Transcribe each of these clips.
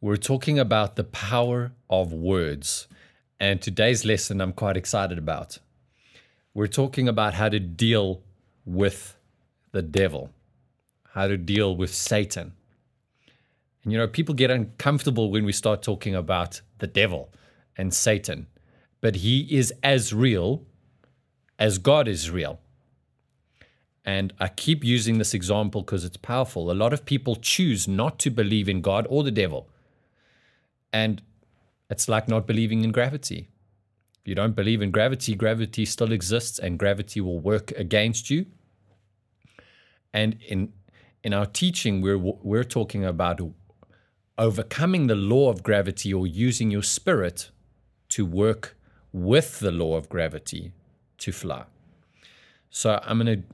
we're talking about the power of words. And today's lesson I'm quite excited about. We're talking about how to deal with the devil, how to deal with Satan. And you know, people get uncomfortable when we start talking about the devil and Satan, but he is as real as God is real. And I keep using this example because it's powerful. A lot of people choose not to believe in God or the devil. And it's like not believing in gravity. If you don't believe in gravity, gravity still exists and gravity will work against you. And in in our teaching, we're we're talking about overcoming the law of gravity or using your spirit to work with the law of gravity to fly. So I'm going to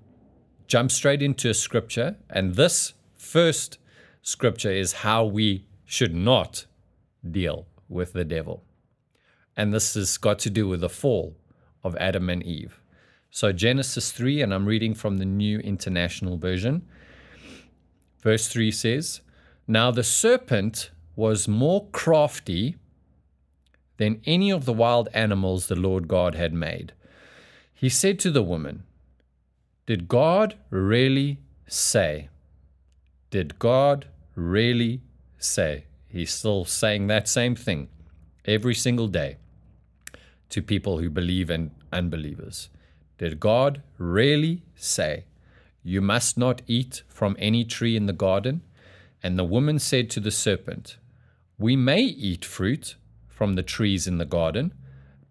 jump straight into a scripture, and this first scripture is how we should not deal with the devil. And this has got to do with the fall of Adam and Eve. So, Genesis 3, and I'm reading from the New International Version. Verse 3 says, Now the serpent was more crafty than any of the wild animals the Lord God had made. He said to the woman, Did God really say? Did God really say? He's still saying that same thing every single day to people who believe and unbelievers. Did God really say, You must not eat from any tree in the garden? And the woman said to the serpent, We may eat fruit from the trees in the garden,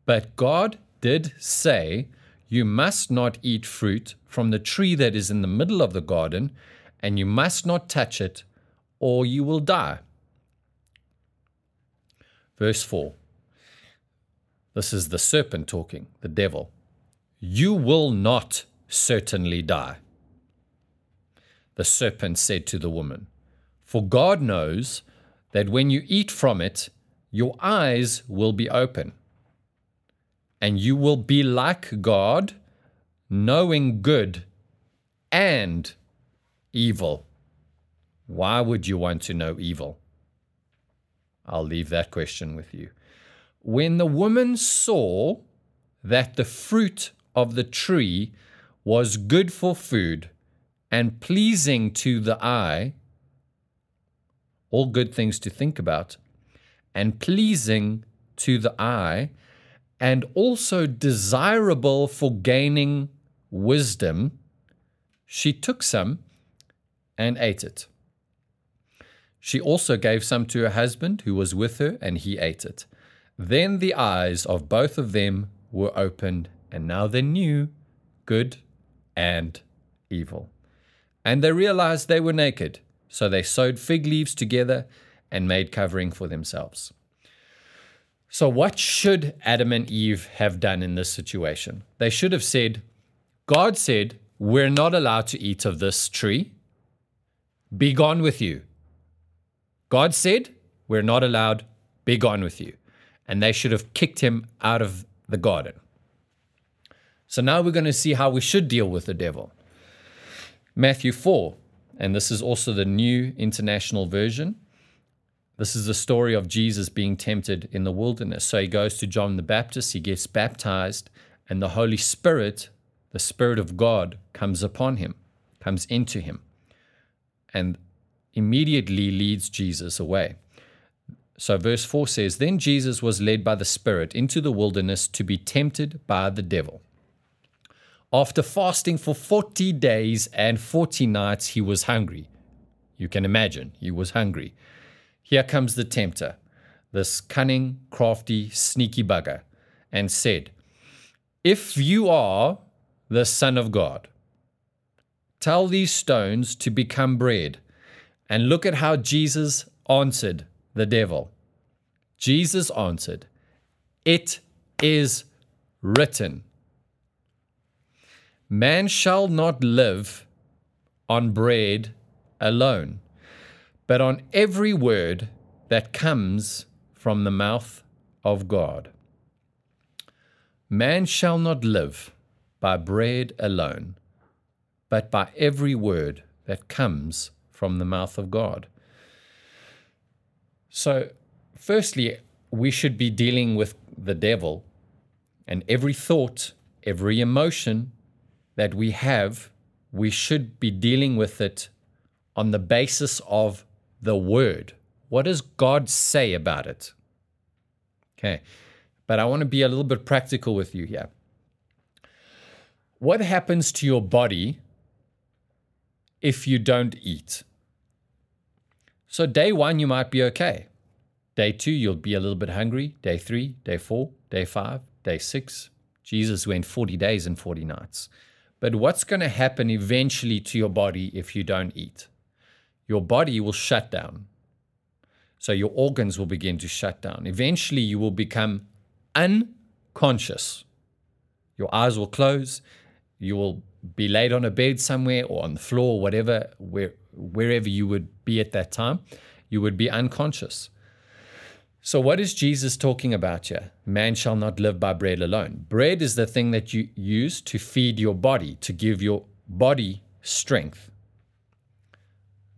but God did say, You must not eat fruit from the tree that is in the middle of the garden, and you must not touch it, or you will die. Verse 4. This is the serpent talking, the devil. You will not certainly die. The serpent said to the woman, For God knows that when you eat from it, your eyes will be open, and you will be like God, knowing good and evil. Why would you want to know evil? I'll leave that question with you. When the woman saw that the fruit of the tree was good for food and pleasing to the eye, all good things to think about, and pleasing to the eye, and also desirable for gaining wisdom, she took some and ate it. She also gave some to her husband who was with her, and he ate it. Then the eyes of both of them were opened, and now they knew good and evil. And they realized they were naked, so they sewed fig leaves together and made covering for themselves. So, what should Adam and Eve have done in this situation? They should have said, God said, We're not allowed to eat of this tree. Be gone with you. God said, We're not allowed, be gone with you. And they should have kicked him out of the garden. So now we're going to see how we should deal with the devil. Matthew 4, and this is also the New International Version. This is the story of Jesus being tempted in the wilderness. So he goes to John the Baptist, he gets baptized, and the Holy Spirit, the Spirit of God, comes upon him, comes into him. And immediately leads Jesus away. So, verse 4 says, Then Jesus was led by the Spirit into the wilderness to be tempted by the devil. After fasting for 40 days and 40 nights, he was hungry. You can imagine, he was hungry. Here comes the tempter, this cunning, crafty, sneaky bugger, and said, If you are the Son of God, tell these stones to become bread. And look at how Jesus answered the devil. Jesus answered, It is written, Man shall not live on bread alone, but on every word that comes from the mouth of God. Man shall not live by bread alone, but by every word that comes from the mouth of God. So, firstly, we should be dealing with the devil and every thought, every emotion that we have, we should be dealing with it on the basis of the word. What does God say about it? Okay. But I want to be a little bit practical with you here. What happens to your body if you don't eat? So, day one, you might be okay. Day two, you'll be a little bit hungry. Day three, day four, day five, day six. Jesus went 40 days and 40 nights. But what's going to happen eventually to your body if you don't eat? Your body will shut down. So your organs will begin to shut down. Eventually, you will become unconscious. Your eyes will close. You will be laid on a bed somewhere or on the floor, whatever, where, wherever you would be at that time. You would be unconscious. So, what is Jesus talking about here? Man shall not live by bread alone. Bread is the thing that you use to feed your body, to give your body strength.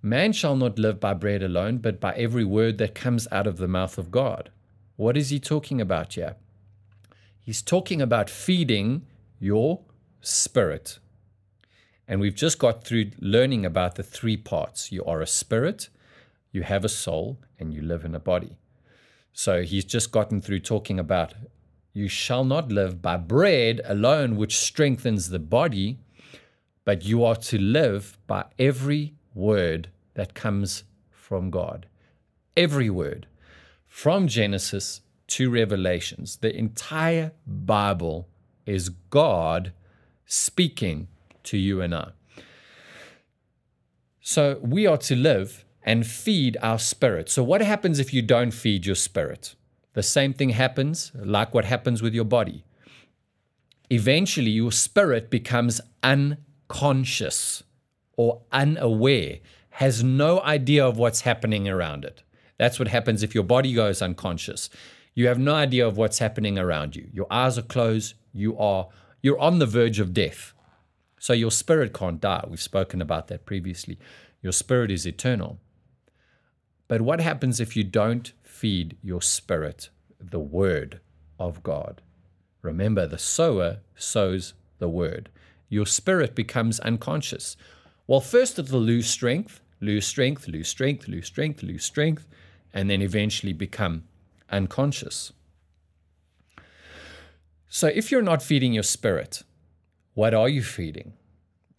Man shall not live by bread alone, but by every word that comes out of the mouth of God. What is he talking about here? He's talking about feeding your spirit. And we've just got through learning about the three parts you are a spirit, you have a soul, and you live in a body. So he's just gotten through talking about you shall not live by bread alone, which strengthens the body, but you are to live by every word that comes from God. Every word. From Genesis to Revelations, the entire Bible is God speaking to you and I. So we are to live and feed our spirit. So, what happens if you don't feed your spirit? The same thing happens, like what happens with your body. Eventually, your spirit becomes unconscious or unaware, has no idea of what's happening around it. That's what happens if your body goes unconscious. You have no idea of what's happening around you. Your eyes are closed. You are you're on the verge of death. So your spirit can't die. We've spoken about that previously. Your spirit is eternal. But what happens if you don't feed your spirit the word of God? Remember, the sower sows the word. Your spirit becomes unconscious. Well, first it'll lose strength, lose strength, lose strength, lose strength, lose strength, and then eventually become unconscious. So if you're not feeding your spirit, what are you feeding?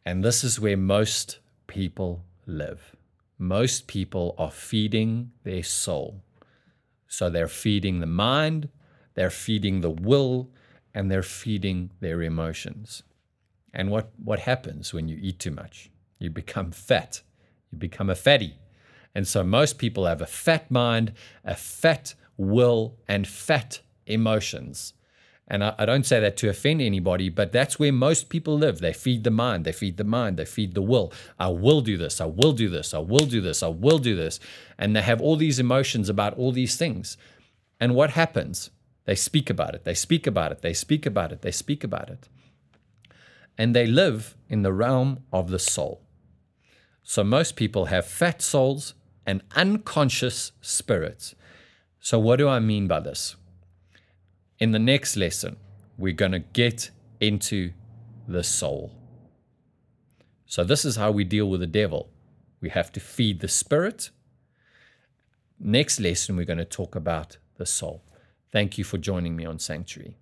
And this is where most people live most people are feeding their soul. So they're feeding the mind, they're feeding the will, and they're feeding their emotions. And what, what happens when you eat too much? You become fat. You become a fatty. And so most people have a fat mind, a fat will, and fat emotions. And I, I, don't say that to offend anybody, but that's where most people live. They feed the mind, they feed the mind, they feed the will. I will do this, I will do this, I will do this, I will do this. And they have all these emotions about all these things. And what happens? They speak about it, they speak about it, they speak about it, they speak about it. And they live in the realm of the soul. So most people have fat souls and unconscious spirits. So, what do I mean by this? In the next lesson, we're going to get into the soul. So, this is how we deal with the devil. We have to feed the spirit. Next lesson, we're going to talk about the soul. Thank you for joining me on Sanctuary.